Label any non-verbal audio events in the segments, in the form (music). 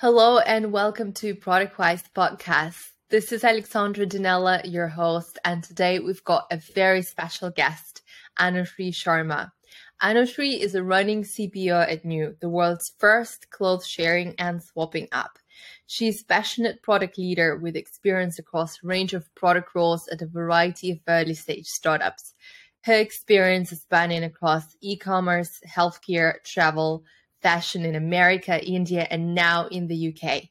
Hello and welcome to ProductWise podcast. This is Alexandra Dinella, your host, and today we've got a very special guest, Anushree Sharma. Anushree is a running CPO at NUW, the world's first clothes sharing and swapping app. She's a passionate product leader with experience across a range of product roles at a variety of early stage startups. Her experience is spanning across e-commerce, healthcare, travel, fashion in America, India, and now in the UK.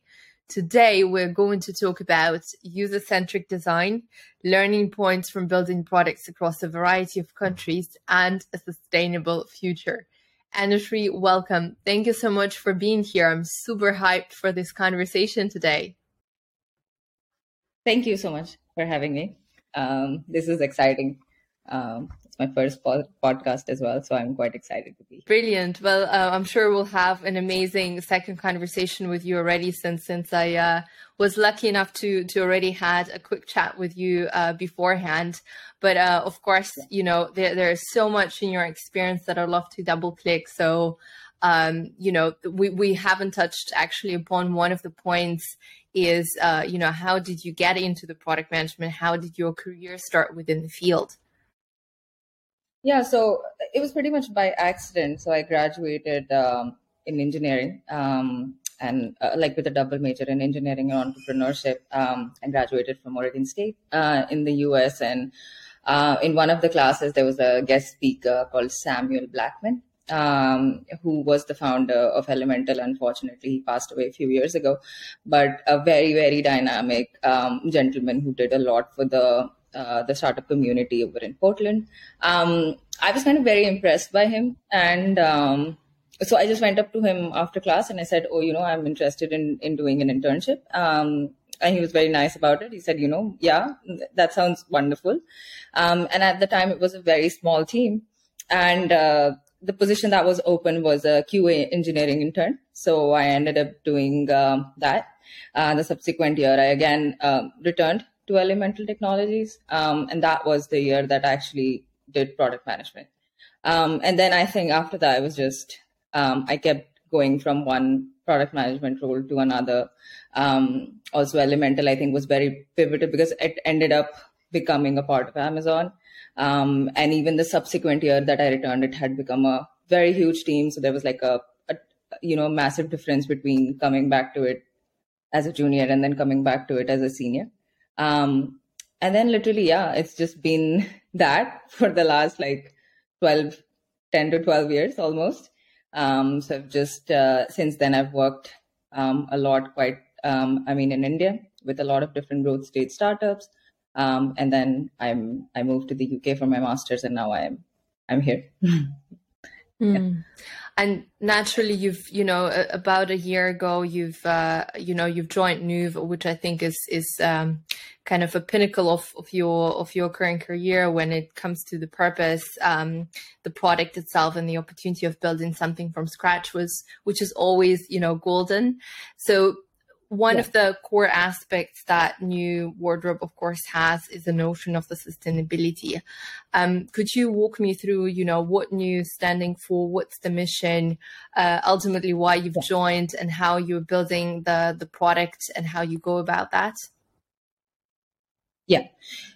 Today, we're going to talk about user centric design, learning points from building products across a variety of countries, and a sustainable future. Anushree, welcome. Thank you so much for being here. I'm super hyped for this conversation today. Thank you so much for having me. Um, this is exciting. Um, it's my first podcast as well. So I'm quite excited to be. here. Brilliant. Well, uh, I'm sure we'll have an amazing second conversation with you already since since I uh, was lucky enough to to already had a quick chat with you uh, beforehand. But uh, of course, you know there there's so much in your experience that I'd love to double click. So um, you know we we haven't touched actually upon one of the points is uh, you know how did you get into the product management? How did your career start within the field? Yeah, so it was pretty much by accident. So I graduated um, in engineering um, and uh, like with a double major in engineering and entrepreneurship. Um, I graduated from Oregon State uh, in the US. And uh, in one of the classes, there was a guest speaker called Samuel Blackman. Um, who was the founder of Elemental. Unfortunately, he passed away a few years ago, but a very, very dynamic um, gentleman who did a lot for the uh, the startup community over in Portland. Um, I was kind of very impressed by him, and um, so I just went up to him after class and I said, "Oh, you know, I'm interested in in doing an internship." Um, and he was very nice about it. He said, "You know, yeah, that sounds wonderful." Um, and at the time, it was a very small team, and uh, the position that was open was a QA engineering intern. So I ended up doing um, that. Uh, the subsequent year, I again um, returned to elemental technologies. Um, and that was the year that I actually did product management. Um, and then I think after that, I was just, um, I kept going from one product management role to another. Um, also, Elemental, I think, was very pivotal because it ended up becoming a part of Amazon. Um, and even the subsequent year that I returned, it had become a very huge team. So there was like a, a you know, massive difference between coming back to it as a junior and then coming back to it as a senior. Um, and then literally, yeah, it's just been (laughs) that for the last like 12, 10 to 12 years almost. Um, so I've just, uh, since then I've worked, um, a lot quite, um, I mean, in India with a lot of different growth stage startups. Um, and then I'm, I moved to the UK for my master's and now I'm, I'm here. (laughs) mm. And naturally you've you know about a year ago you've uh, you know you've joined NUW, which I think is is um, kind of a pinnacle of, of your of your current career when it comes to the purpose um, the product itself and the opportunity of building something from scratch was which is always you know golden. So one yeah. of the core aspects that new wardrobe of course has is the notion of the sustainability. Um, could you walk me through you know what NUW standing for? What's the mission? Uh, ultimately why you've yeah. joined and how you're building the the product and how you go about that? Yeah.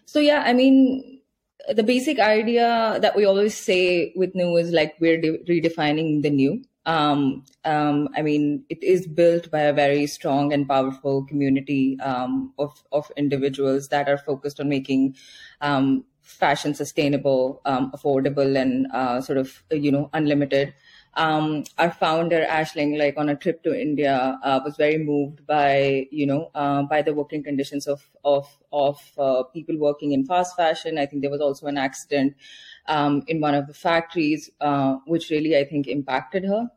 So yeah i mean the basic idea that we always say with NUW is like we're de- redefining the new um, um, I mean, it is built by a very strong and powerful community um, of of individuals that are focused on making um, fashion sustainable, um, affordable, and uh, sort of you know unlimited. Um, our founder Aisling, like on a trip to India, uh, was very moved by you know uh, by the working conditions of of of uh, people working in fast fashion. I think there was also an accident um, in one of the factories, uh, which really I think impacted her.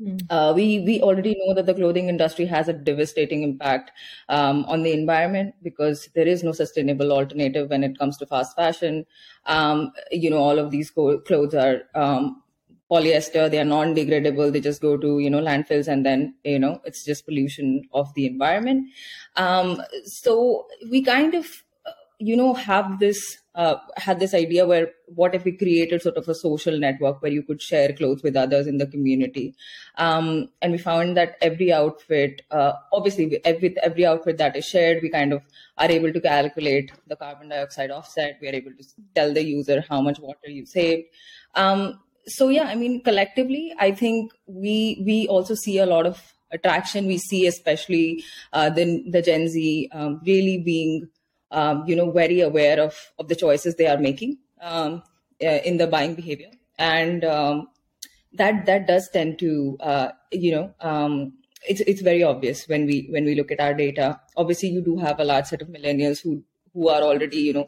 Mm. Uh, we we already know that the clothing industry has a devastating impact um, on the environment because there is no sustainable alternative when it comes to fast fashion. Um, you know, all of these co- clothes are um, polyester; they are non-degradable. They just go to you know landfills, and then you know it's just pollution of the environment. Um, so we kind of uh, you know have this uh, had this idea where what if we created sort of a social network where you could share clothes with others in the community? Um, and we found that every outfit uh, obviously with every outfit that is shared we kind of are able to calculate the carbon dioxide offset. We are able to tell the user how much water you saved. Um, so yeah i mean collectively i think we we also see a lot of attraction. We see especially uh, the the gen z um, really being um, you know very aware of of the choices they are making um, uh, in the buying behavior and um, that that does tend to uh, you know um, it's it's very obvious when we when we look at our data obviously you do have a large set of millennials who who are already you know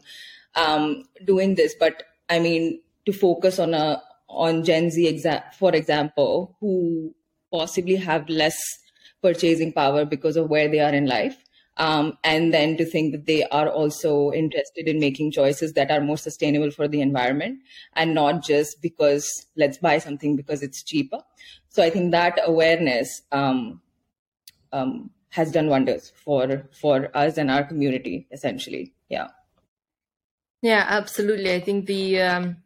um, doing this but i mean to focus on a on Gen Z, exa- for example, who possibly have less purchasing power because of where they are in life. Um, and then to think that they are also interested in making choices that are more sustainable for the environment and not just because let's buy something because it's cheaper. So I think that awareness um, um, has done wonders for for us and our community, essentially. Yeah. Yeah, absolutely. I think the um,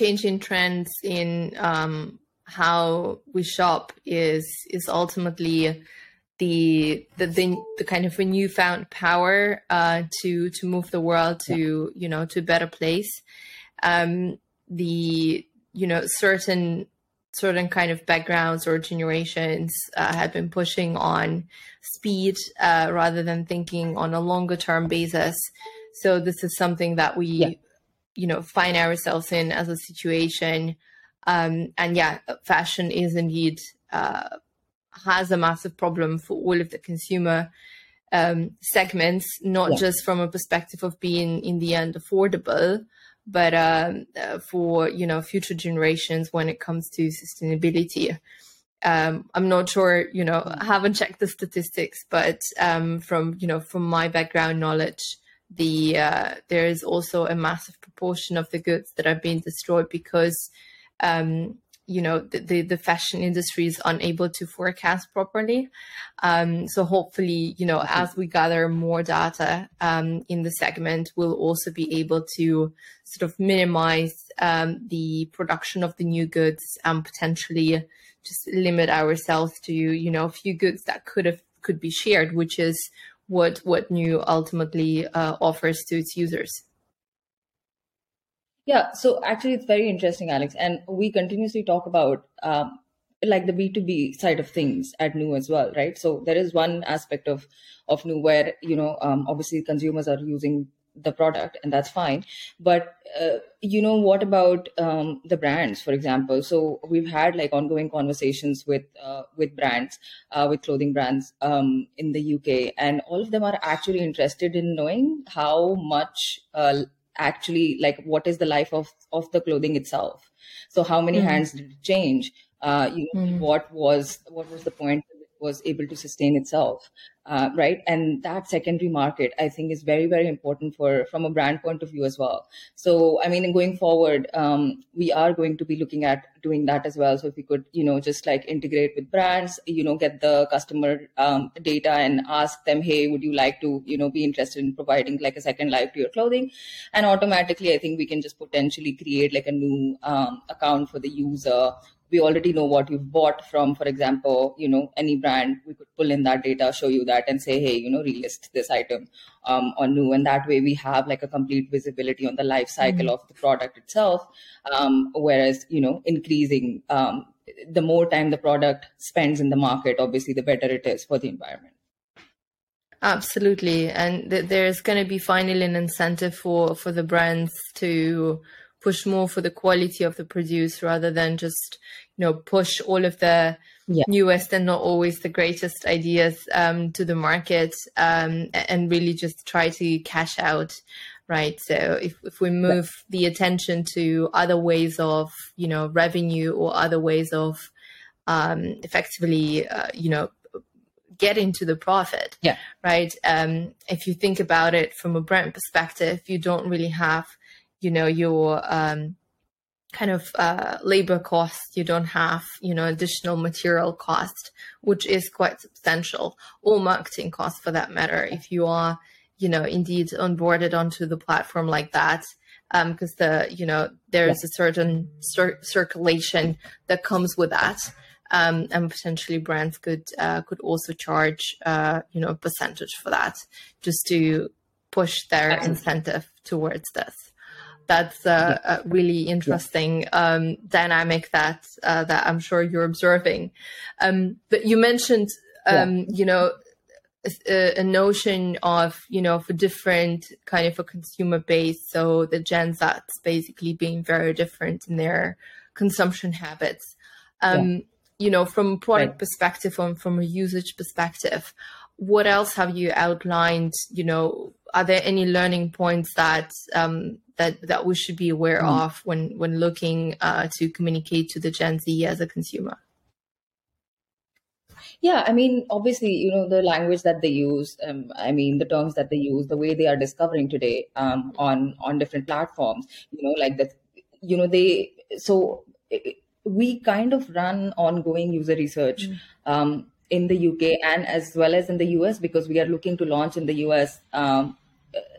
in trends in um, how we shop is is ultimately the the the, the kind of a newfound power uh, to to move the world to you know to a better place. Um, the you know certain certain kind of backgrounds or generations uh, have been pushing on speed uh, rather than thinking on a longer term basis. So this is something that we yeah you know find ourselves in as a situation um, and yeah fashion is indeed uh, has a massive problem for all of the consumer um, segments not yeah. just from a perspective of being in the end affordable but um, uh, for you know future generations when it comes to sustainability um, I'm not sure, you know, I haven't checked the statistics, but um, from you know from my background knowledge, the uh, there is also a massive proportion of the goods that are being destroyed because um, you know the, the, the fashion industry is unable to forecast properly. Um, so hopefully you know as we gather more data um, in the segment we'll also be able to sort of minimize um, the production of the new goods and potentially just limit ourselves to you know a few goods that could have could be shared which is what what NUW ultimately uh, offers to its users yeah so actually it's very interesting alex and we continuously talk about um, like the b2b side of things at NUW as well right? So there is one aspect of of NUW where you know um, obviously consumers are using the product and that's fine. But uh, you know what about um, the brands for example? So we've had like ongoing conversations with uh, with brands uh, with clothing brands um, in the uk and all of them are actually interested in knowing how much uh, actually like what is the life of of the clothing itself so how many mm-hmm. hands did it change uh, you know, mm-hmm. what was what was the point was able to sustain itself uh, right? And that secondary market i think is very very important for from a brand point of view as well. So i mean going forward um, we are going to be looking at doing that as well. So if we could you know just like integrate with brands you know get the customer um, data and ask them hey would you like to you know be interested in providing like a second life to your clothing? And automatically i think we can just potentially create like a new um, account for the user we already know what you've bought from, for example, you know, any brand, we could pull in that data, show you that and say, hey, you know, relist this item um, on NUW. And that way we have like a complete visibility on the life cycle mm-hmm. of the product itself. Um, whereas, you know, increasing um, the more time the product spends in the market, obviously the better it is for the environment. Absolutely. And th- there's going to be finally an incentive for, for the brands to push more for the quality of the produce rather than just you know push all of the yeah. newest and not always the greatest ideas um, to the market um, and really just try to cash out right? So if, if we move the attention to other ways of you know revenue or other ways of um, effectively uh, you know getting to the profit yeah. right? Um, if you think about it from a brand perspective you don't really have you know your um, kind of uh, labor cost you don't have you know additional material cost which is quite substantial or marketing cost for that matter if you are you know indeed onboarded onto the platform like that because um, the you know there's yeah. a certain cir- circulation that comes with that. Um, and potentially brands could uh, could also charge uh, you know a percentage for that just to push their incentive towards this. That's a, a really interesting um, dynamic that uh, that I'm sure you're observing. Um, but you mentioned um, you know a, a, notion of you know for different kind of a consumer base. So the gen z's basically being very different in their consumption habits. Um you know from a product perspective and from a usage perspective what else have you outlined you know are there any learning points that um that that we should be aware mm. of when when looking uh, to communicate to the gen z as a consumer yeah, I mean, obviously, you know, the language that they use, um, I mean, the terms that they use, the way they are discovering today um, on on different platforms, you know, like that, you know, they so it, we kind of run ongoing user research mm. um, in the UK and as well as in the US because we are looking to launch in the US um,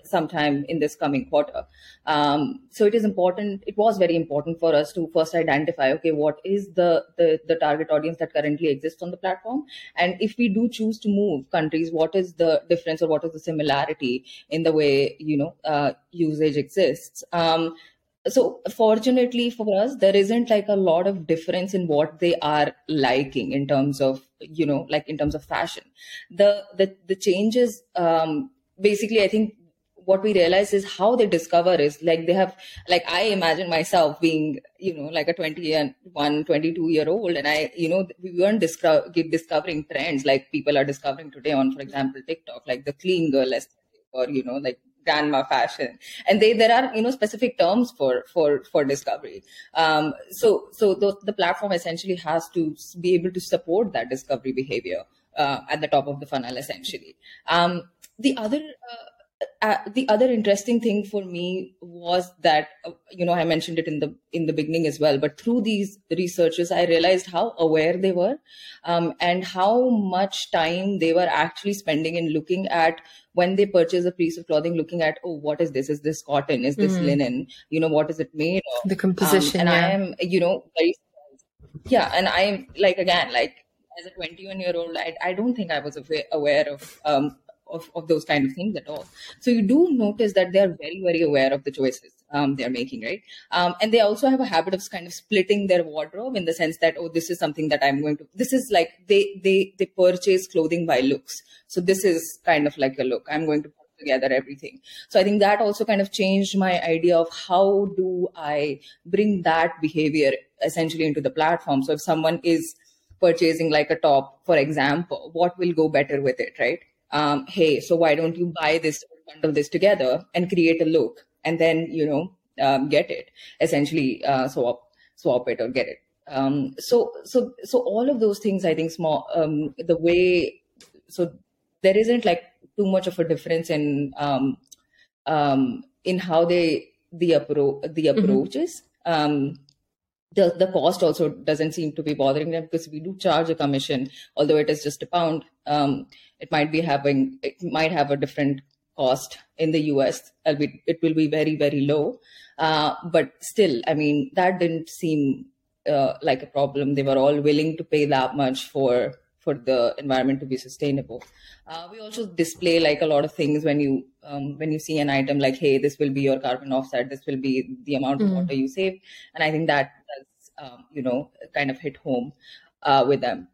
sometime in this coming quarter. Um, so it is important. It was very important for us to first identify, okay, what is the, the, the target audience that currently exists on the platform, and if we do choose to move countries, what is the difference or what is the similarity in the way you know uh, usage exists. Um, so fortunately for us there isn't like a lot of difference in what they are liking in terms of you know like in terms of fashion. The the the changes um basically i think what we realize is how they discover is like they have like i imagine myself being you know like a twenty 21 22 year old and i you know we weren't discover, discovering trends like people are discovering today on for example tiktok like the clean girl or you know like grandma fashion. And they there are you know specific terms for for for discovery. Um so so the, the platform essentially has to be able to support that discovery behavior uh, at the top of the funnel essentially. Um the other uh, uh, the other interesting thing for me was that uh, you know I mentioned it in the in the beginning as well, but through these researches, I realized how aware they were, um, and how much time they were actually spending in looking at when they purchase a piece of clothing, looking at oh, what is this? Is this cotton? Is this mm. linen? You know, what is it made of? The composition. Um, and yeah. I am, you know, very yeah, and I am like again like as a 21 year old, I, I don't think I was aware of um, of, of those kind of things at all. So you do notice that they are very, very aware of the choices um, they're making, right? Um, and they also have a habit of kind of splitting their wardrobe in the sense that, oh, this is something that I'm going to, this is like they, they, they purchase clothing by looks. So this is kind of like a look. I'm going to put together everything. So I think that also kind of changed my idea of how do I bring that behavior essentially into the platform. So if someone is purchasing like a top, for example, what will go better with it, right? Um, hey, so why don't you buy this, bundle this together and create a look and then, you know, um, get it, essentially uh, swap, swap it or get it. Um, so, so, so all of those things, I think small, um, the way, so there isn't like too much of a difference in, um, um, in how they, the appro- the mm-hmm. approaches. Mm-hmm. the, the cost also doesn't seem to be bothering them because we do charge a commission, although it is just a pound. Um, it might be having it might have a different cost in the US. It will be very very low, uh, but still, I mean that didn't seem uh, like a problem. They were all willing to pay that much for for the environment to be sustainable. Uh, we also display like a lot of things when you um, when you see an item like, hey, this will be your carbon offset. This will be the amount of mm-hmm. water you save, and I think that does um, you know kind of hit home uh, with them.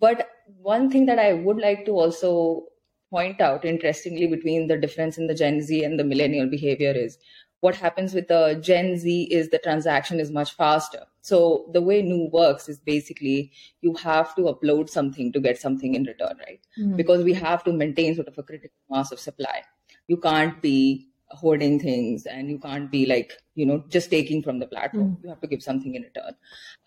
But one thing that I would like to also point out, interestingly, between the difference in the Gen Z and the millennial behavior is what happens with the Gen Z is the transaction is much faster. So the way NUW works is basically you have to upload something to get something in return, right? Mm. Because we have to maintain sort of a critical mass of supply. You can't be hoarding things and you can't be like you know just taking from the platform. Mm. you have to give something in return.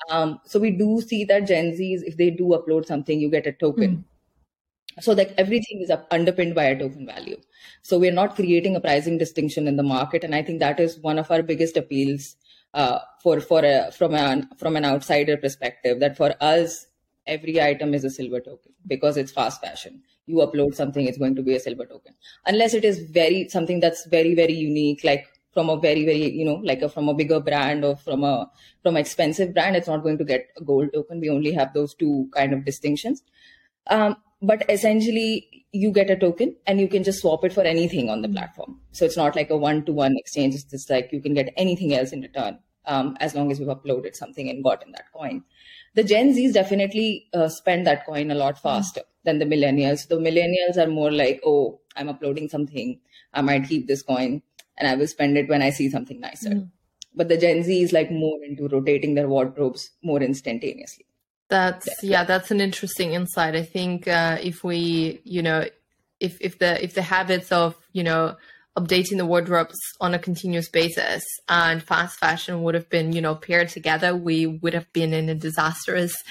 Um, so we do see that gen z's if they do upload something you get a token. Mm. so that everything is underpinned by a token value. So we're not creating a pricing distinction in the market and i think that is one of our biggest appeals uh, for for a from an from an outsider perspective that for us every item is a silver token because it's fast fashion you upload something, it's going to be a silver token. Unless it is very something that's very, very unique, like from a very very you know like a, from a bigger brand or from a from an expensive brand it's not going to get a gold token. We only have those two kind of distinctions. Um, but essentially you get a token and you can just swap it for anything on the platform. So it's not like a one-to-one exchange. It's just like you can get anything else in return um, as long as you've uploaded something and gotten that coin the gen z's definitely uh, spend that coin a lot faster mm than the millennials the millennials are more like oh i'm uploading something i might keep this coin and I will spend it when I see something nicer. Mm. But the Gen Z is like more into rotating their wardrobes more instantaneously. That's yeah, yeah that's an interesting insight. I think uh, if we, you know, if if the if the habits of you know updating the wardrobes on a continuous basis and fast fashion would have been you know paired together we would have been in a disastrous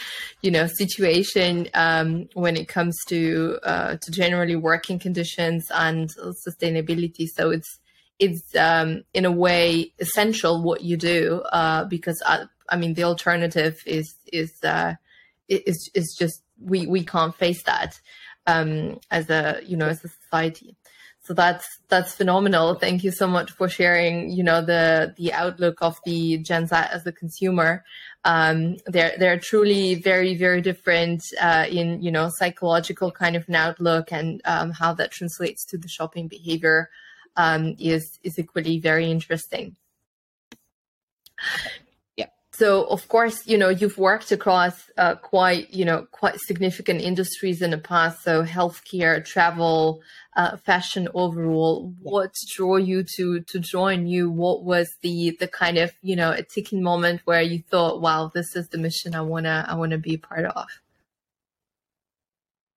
you know situation um, when it comes to uh, to generally working conditions and sustainability so it's it's um, in a way essential what you do uh, because I, uh, I, mean the alternative is is uh, is is just we we can't face that um, as a you know as a society. So that's that's phenomenal. Thank you so much for sharing. You know the the outlook of the Gen Z as a consumer. Um, they're they're truly very very different uh, in you know psychological kind of an outlook and um, how that translates to the shopping behavior um, is is equally very interesting. So of course, you know you've worked across uh, quite you know quite significant industries in the past. So healthcare, travel, uh, fashion overall. Yeah. What drew you to to join NUW? What was the the kind of you know a ticking moment where you thought, wow, this is the mission I wanna I wanna be a part of?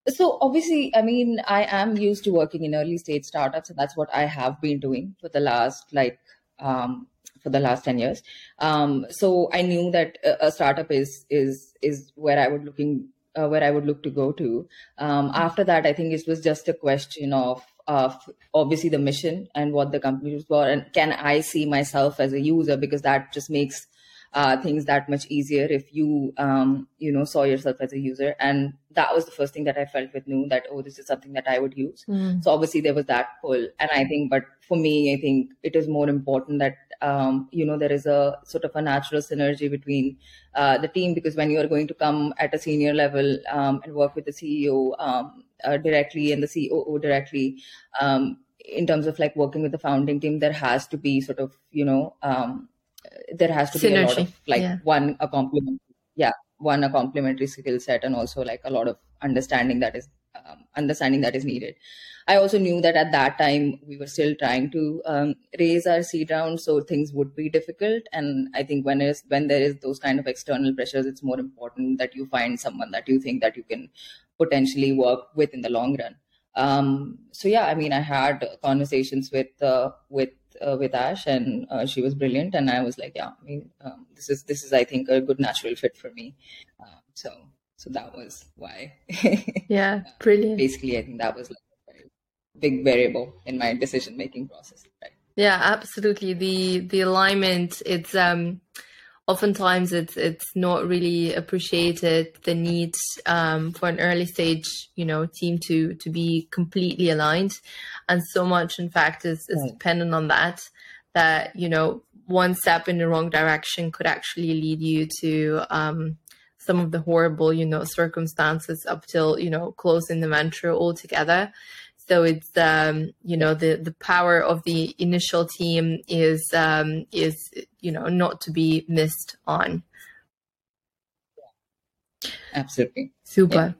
so obviously i mean i am used to working in early stage startups and that's what i have been doing for the last like um, for the last 10 years. Um, so i knew that a, a, startup is is is where i would looking uh, where i would look to go to. Um, after that i think it was just a question of of obviously the mission and what the company was for and can i see myself as a user? Because that just makes uh, things that much easier if you um, you know saw yourself as a user. And that was the first thing that i felt with NUW that oh this is something that i would use. Mm. so obviously there was that pull. And i think but for me i think it is more important that um, you know there is a sort of a natural synergy between uh, the team because when you are going to come at a senior level um, and work with the ceo um, uh, directly and the coo directly um, in terms of like working with the founding team there has to be sort of you know um, there has to Synergy. be a lot of like yeah. one a complement yeah one a complementary skill set and also like a lot of understanding that is um, understanding that is needed i also knew that at that time we were still trying to um, raise our seed round so things would be difficult and i think when is when there is those kind of external pressures it's more important that you find someone that you think that you can potentially work with in the long run um, so yeah i mean i had conversations with uh, with uh, with Ash, and uh, she was brilliant. And I was like, yeah, I mean, um, this is this is I think a good natural fit for me. Um, so so that was why. yeah, (laughs) brilliant. Basically, I think that was like a very big variable in my decision making process. Right. Yeah, absolutely. The the alignment. It's um oftentimes it's it's not really appreciated the need um, for an early stage you know team to to be completely aligned and so much in fact is, is right. dependent on that that you know one step in the wrong direction could actually lead you to um, some of the horrible you know circumstances up till you know closing the venture altogether so it's um, you know the the power of the initial team is um, is you know not to be missed on. Absolutely, super. Yeah.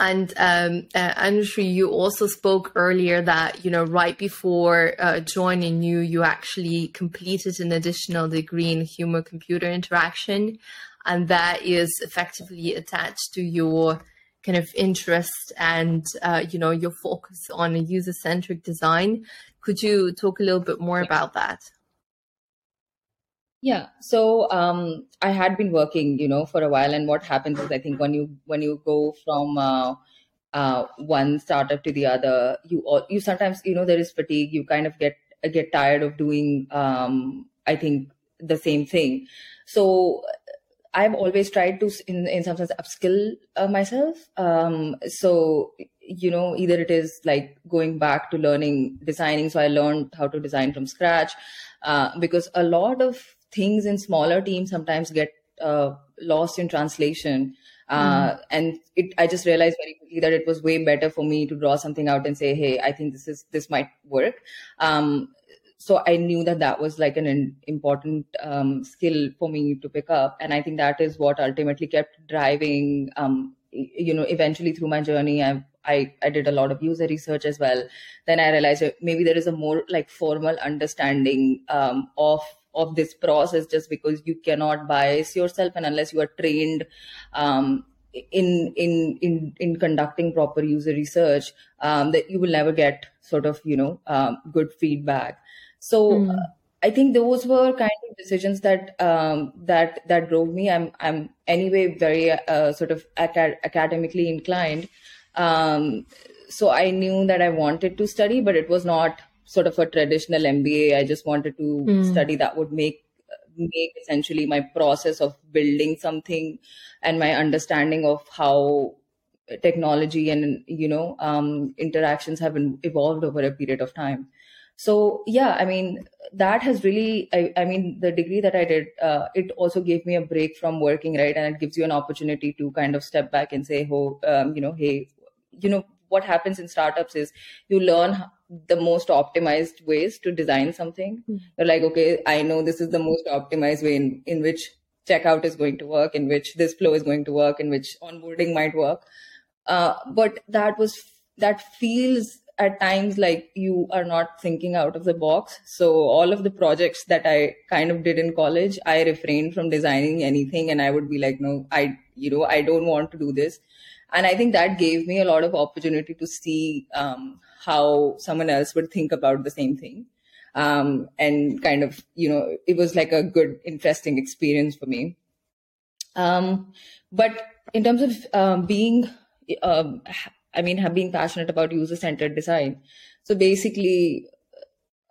And um, uh, Anushree, you also spoke earlier that NUW know right before uh, joining you, you actually completed an additional degree in human-computer interaction, and that is effectively attached to your kind of interest and uh, you know your focus on a user-centric design. Could you talk a little bit more about that? Yeah, so um, I had been working, you know, for a while, and what happens is, I think when you when you go from uh, uh, one startup to the other, you you sometimes, you know, there is fatigue. You kind of get get tired of doing, um, I think, the same thing. So I've always tried to, in, in some sense, upskill uh, myself. Um, so, you know, either it is like going back to learning designing. So I learned how to design from scratch uh, because a lot of things in smaller teams sometimes get uh, lost in translation. Uh, mm. and it, I just realized very quickly that it was way better for me to draw something out and say, Hey, I think this is, this might work. Um, so I knew that that was like an important um, skill for me to pick up, and I think that is what ultimately kept driving. Um, you know, eventually through my journey, I, I I did a lot of user research as well. Then I realized maybe there is a more like formal understanding um, of of this process just because you cannot bias yourself and unless you are trained um, in in in in conducting proper user research um, that you will never get sort of you know um, good feedback so mm. uh, I think those were kind of decisions that um, that that drove me. I'm I'm anyway very uh, sort of acad- academically inclined, um, so I knew that I wanted to study, but it was not sort of a traditional MBA. I just wanted to mm. study that would make make essentially my process of building something and my understanding of how technology and you know um, interactions have been evolved over a period of time so yeah i mean that has really i, I mean the degree that i did uh, it also gave me a break from working right? And it gives you an opportunity to kind of step back and say oh um, you know hey you know what happens in startups is you learn the most optimized ways to design something. Mm-hmm. you're like okay i know this is the most optimized way in, in which checkout is going to work in which this flow is going to work in which onboarding might work. Uh, but that was that feels at times like you are not thinking out of the box. So all of the projects that i kind of did in college i refrained from designing anything and i would be like no i you know i don't want to do this. And i think that gave me a lot of opportunity to see um, how someone else would think about the same thing. Um, and kind of you know it was like a good interesting experience for me. Um, but in terms of um, being um, I mean, have been passionate about user centered design. So basically,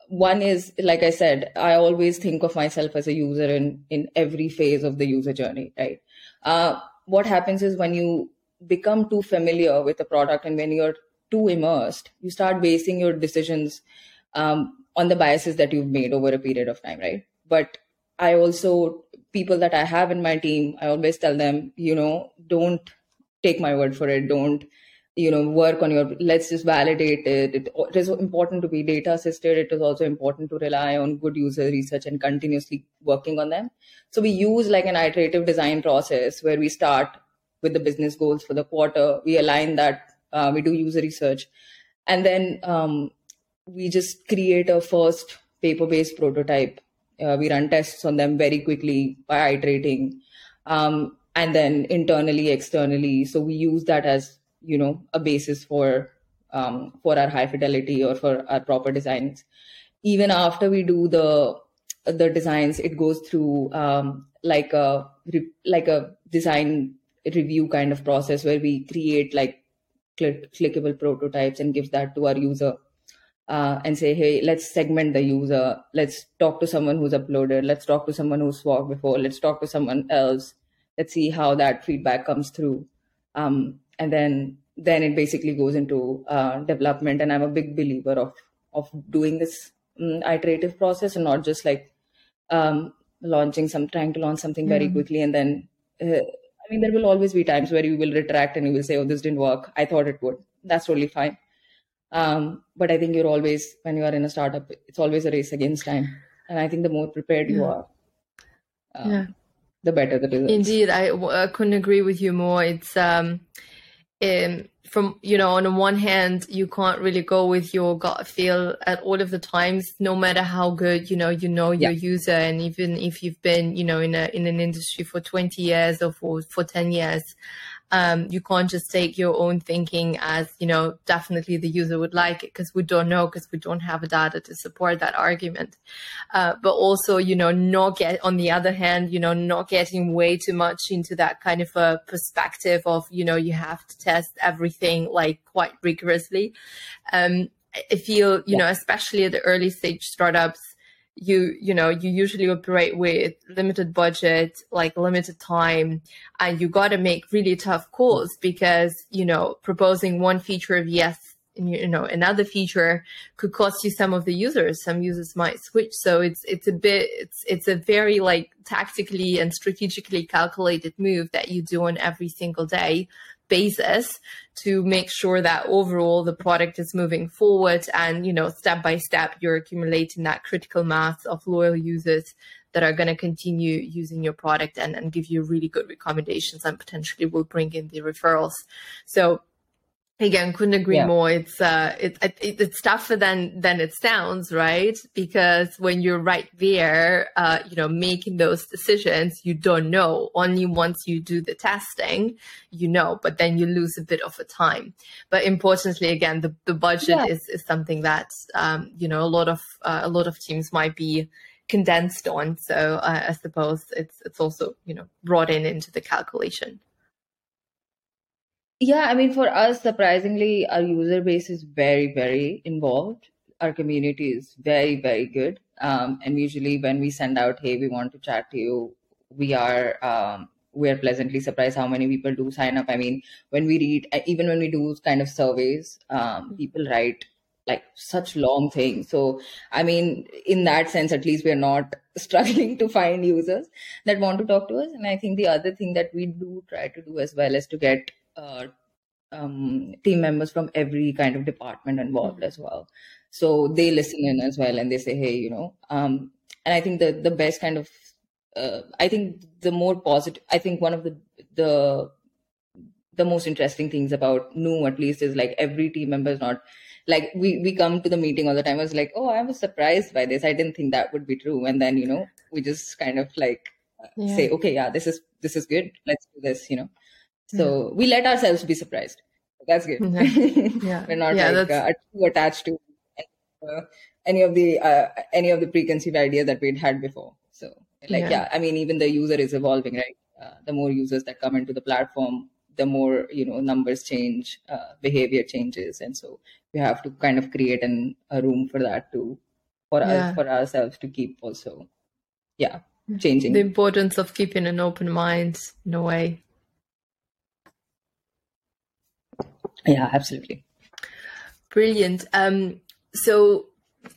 one is like I said, I always think of myself as a user in in every phase of the user journey. Right. Uh, what happens is when you become too familiar with a product and when you're too immersed, you start basing your decisions um, on the biases that you've made over a period of time. Right. But I also people that I have in my team, I always tell them, you know, don't take my word for it. Don't you know work on your let's just validate it. it it is important to be data assisted. It is also important to rely on good user research and continuously working on them. So we use like an iterative design process where we start with the business goals for the quarter. We align that uh, we do user research. And then um, we just create a first paper based prototype. Uh, we run tests on them very quickly by iterating um, and then internally externally. So we use that as you know a basis for um, for our high fidelity or for our proper designs. Even after we do the the designs it goes through um, like a like a design review kind of process where we create like click, clickable prototypes and give that to our user uh, and say hey let's segment the user. Let's talk to someone who's uploaded. Let's talk to someone who's walked before. Let's talk to someone else. Let's see how that feedback comes through. Um, and then then it basically goes into uh, development. And i'm a big believer of of doing this um, iterative process and not just like um, launching some trying to launch something very mm. quickly and then uh, i mean there will always be times where you will retract and you will say oh this didn't work. I thought it would. That's totally fine. Um, but i think you're always when you are in a startup it's always a race against time. And i think the more prepared you are uh, yeah. the better the results indeed I, I couldn't agree with you more. It's um um, from you know on the one hand you can't really go with your gut feel at all of the times no matter how good you know you know your yeah. user and even if you've been you know in a in an industry for 20 years or for for 10 years um, you can't just take your own thinking as you know definitely the user would like it because we don't know because we don't have data to support that argument uh, but also you know not get on the other hand you know not getting way too much into that kind of a perspective of you know you have to test everything like quite rigorously um, i feel you yeah. know especially at the early stage startups you you know you usually operate with limited budget like limited time and you got to make really tough calls because you know proposing one feature of yes you know another feature could cost you some of the users. Some users might switch. So it's it's a bit it's it's a very like tactically and strategically calculated move that you do on every single day basis to make sure that overall the product is moving forward and you know step by step you're accumulating that critical mass of loyal users that are going to continue using your product and, and give you really good recommendations and potentially will bring in the referrals. So again couldn't agree yeah. more. It's uh it, it, it's tougher than than it sounds right? Because when you're right there uh you know making those decisions you don't know. Only once you do the testing you know but then you lose a bit of a time. But importantly again the, the budget yeah. is is something that um you know a lot of uh, a lot of teams might be condensed on. So uh, i suppose it's it's also you know brought in into the calculation yeah, I mean, for us, surprisingly, our user base is very, very involved. Our community is very, very good. Um, and usually, when we send out, "Hey, we want to chat to you," we are um, we are pleasantly surprised how many people do sign up. I mean, when we read, even when we do kind of surveys, um, people write like such long things. So, I mean, in that sense, at least we are not (laughs) struggling to find users that want to talk to us. And I think the other thing that we do try to do as well is to get uh, um, team members from every kind of department involved as well. So they listen in as well and they say, hey, you know, um, and I think the the best kind of, uh, I think the more positive, I think one of the the the most interesting things about NUW at least is like every team member is not like we we come to the meeting all the time. I was like, oh, I was surprised by this. I didn't think that would be true. And then you know we just kind of like yeah. say, okay, yeah, this is this is good. Let's do this. You know. So yeah. we let ourselves be surprised. That's good. Yeah. (laughs) We're not yeah, like uh, too attached to uh, any of the uh, any of the preconceived ideas that we'd had before. So like yeah, yeah I mean even the user is evolving, right? Uh, the more users that come into the platform, the more you know numbers change, uh, behavior changes, and so we have to kind of create an, a room for that too, for us for ourselves to keep also, yeah, changing. The importance of keeping an open mind in a way. Yeah, absolutely. Brilliant. Um, so,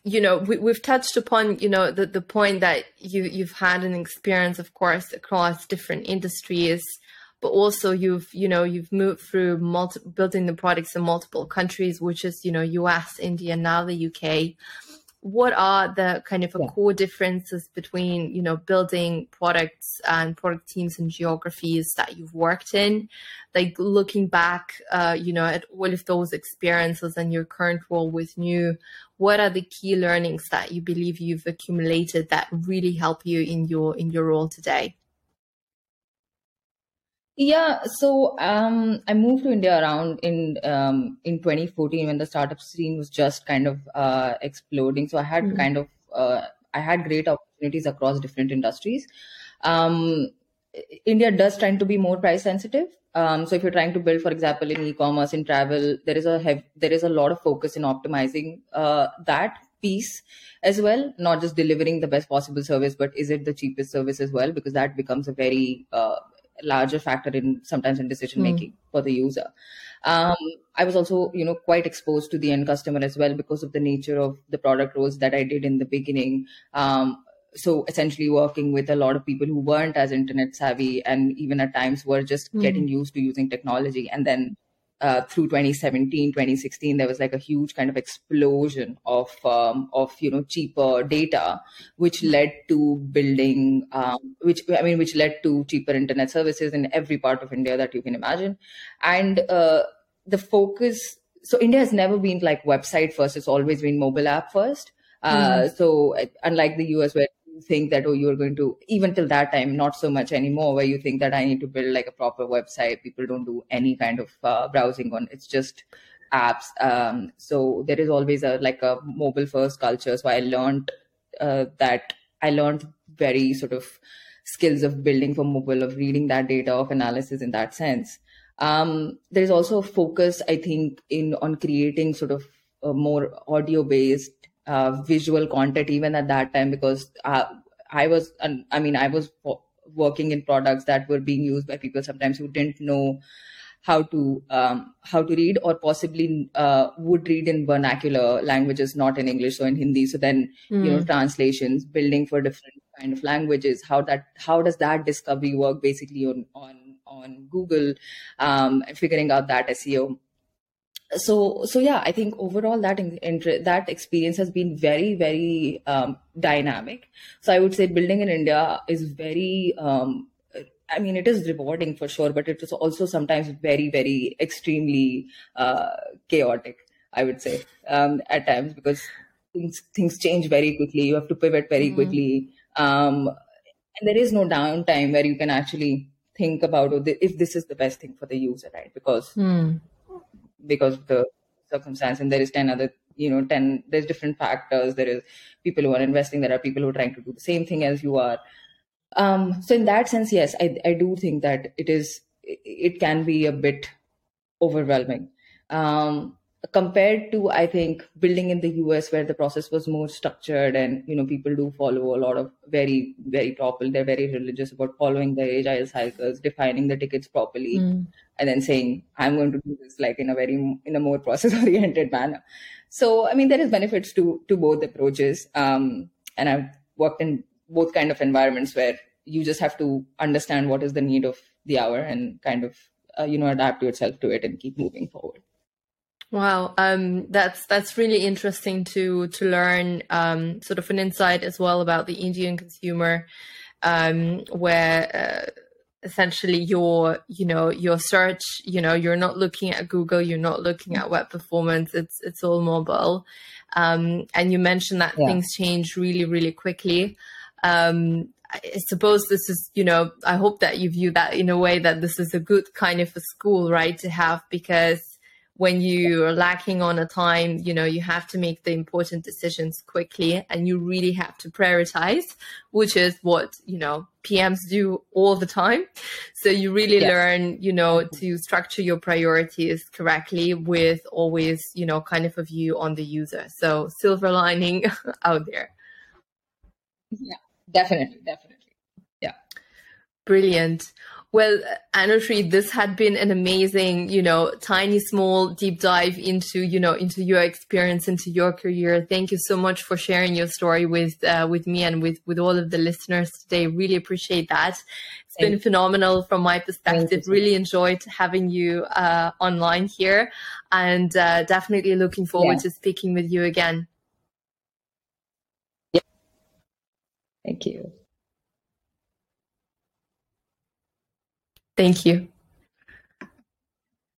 you know, we, we've touched upon, you know, the, the point that you, you've had an experience, of course, across different industries, but also you've, you know, you've moved through multi- building the products in multiple countries, which is, you know, US, India, now the UK what are the kind of yeah. core differences between you know building products and product teams and geographies that you've worked in like looking back uh, you know at all of those experiences and your current role with NUW what are the key learnings that you believe you've accumulated that really help you in your in your role today yeah, so um, I moved to India around in um, in 2014 when the startup scene was just kind of uh, exploding. So I had mm-hmm. kind of uh, I had great opportunities across different industries. Um, India does tend to be more price sensitive. Um, so if you're trying to build, for example, in e-commerce, in travel, there is a hev- there is a lot of focus in optimizing uh, that piece as well, not just delivering the best possible service, but is it the cheapest service as well? Because that becomes a very uh, larger factor in sometimes in decision making mm. for the user. Um, I was also, you know, quite exposed to the end customer as well because of the nature of the product roles that I did in the beginning. Um, so essentially working with a lot of people who weren't as internet savvy and even at times were just mm. getting used to using technology and then uh, through 2017 2016 there was like a huge kind of explosion of um, of you know cheaper data which led to building um, which i mean which led to cheaper internet services in every part of india that you can imagine. And uh, the focus so india has never been like website first. It's always been mobile app first. Uh, mm. so unlike the us where think that oh you're going to even till that time not so much anymore where you think that i need to build like a proper website. People don't do any kind of uh, browsing on it's just apps. Um, so there is always a like a mobile first culture. So i learned uh, that i learned very sort of skills of building for mobile of reading that data of analysis in that sense. Um, there's also a focus i think in on creating sort of a more audio based uh, visual content even at that time because uh, I was, I mean, I was working in products that were being used by people sometimes who didn't know how to um, how to read or possibly uh, would read in vernacular languages not in english so in hindi so then mm. you know hmm. translations building for different kind of languages how that how does that discovery work basically on on on google um, figuring out that seo so so yeah i think overall that in, that experience has been very very um, dynamic so i would say building in india is very um, I mean, it is rewarding for sure, but it is also sometimes very, very extremely uh, chaotic. I would say um, at times because things things change very quickly. You have to pivot very mm-hmm. quickly, um, and there is no downtime where you can actually think about oh, if this is the best thing for the user, right? Because mm. Because of the circumstance, and there is ten other you know 10 there's different factors there is people who are investing there are people who are trying to do the same thing as you are um, so in that sense, yes, I, I do think that it is it can be a bit overwhelming. Um, compared to I think building in the US where the process was more structured and you know people do follow a lot of very very proper they're very religious about following the agile cycles defining the tickets properly mm. and then saying I'm going to do this like in a very in a more process oriented (laughs) manner so I mean there is benefits to to both approaches um, and I've worked in both kind of environments where you just have to understand what is the need of the hour and kind of uh, you know adapt yourself to it and keep moving forward wow um, that's that's really interesting to to learn um, sort of an insight as well about the indian consumer um, where uh, essentially your you know your search you know you're not looking at google you're not looking at web performance it's it's all mobile um, and you mentioned that yeah. things change really really quickly um, I suppose this is, you know, I hope that you view that in a way that this is a good kind of a school, right, to have because when you are lacking on a time, you know, you have to make the important decisions quickly and you really have to prioritize, which is what, you know, PMs do all the time. So you really yes. learn, you know, to structure your priorities correctly with always, you know, kind of a view on the user. So silver lining (laughs) out there. Yeah definitely definitely yeah brilliant well, Anushree, this had been an amazing, you know, tiny, small, deep dive into, you know, into your experience, into your career. Thank you so much for sharing your story with, uh, with me and with, with all of the listeners today. Really appreciate that. It's Thank been phenomenal from my perspective. Really enjoyed having you, uh, online here and, uh, definitely looking forward yeah. to speaking with you again. Yeah. Thank you. Thank you.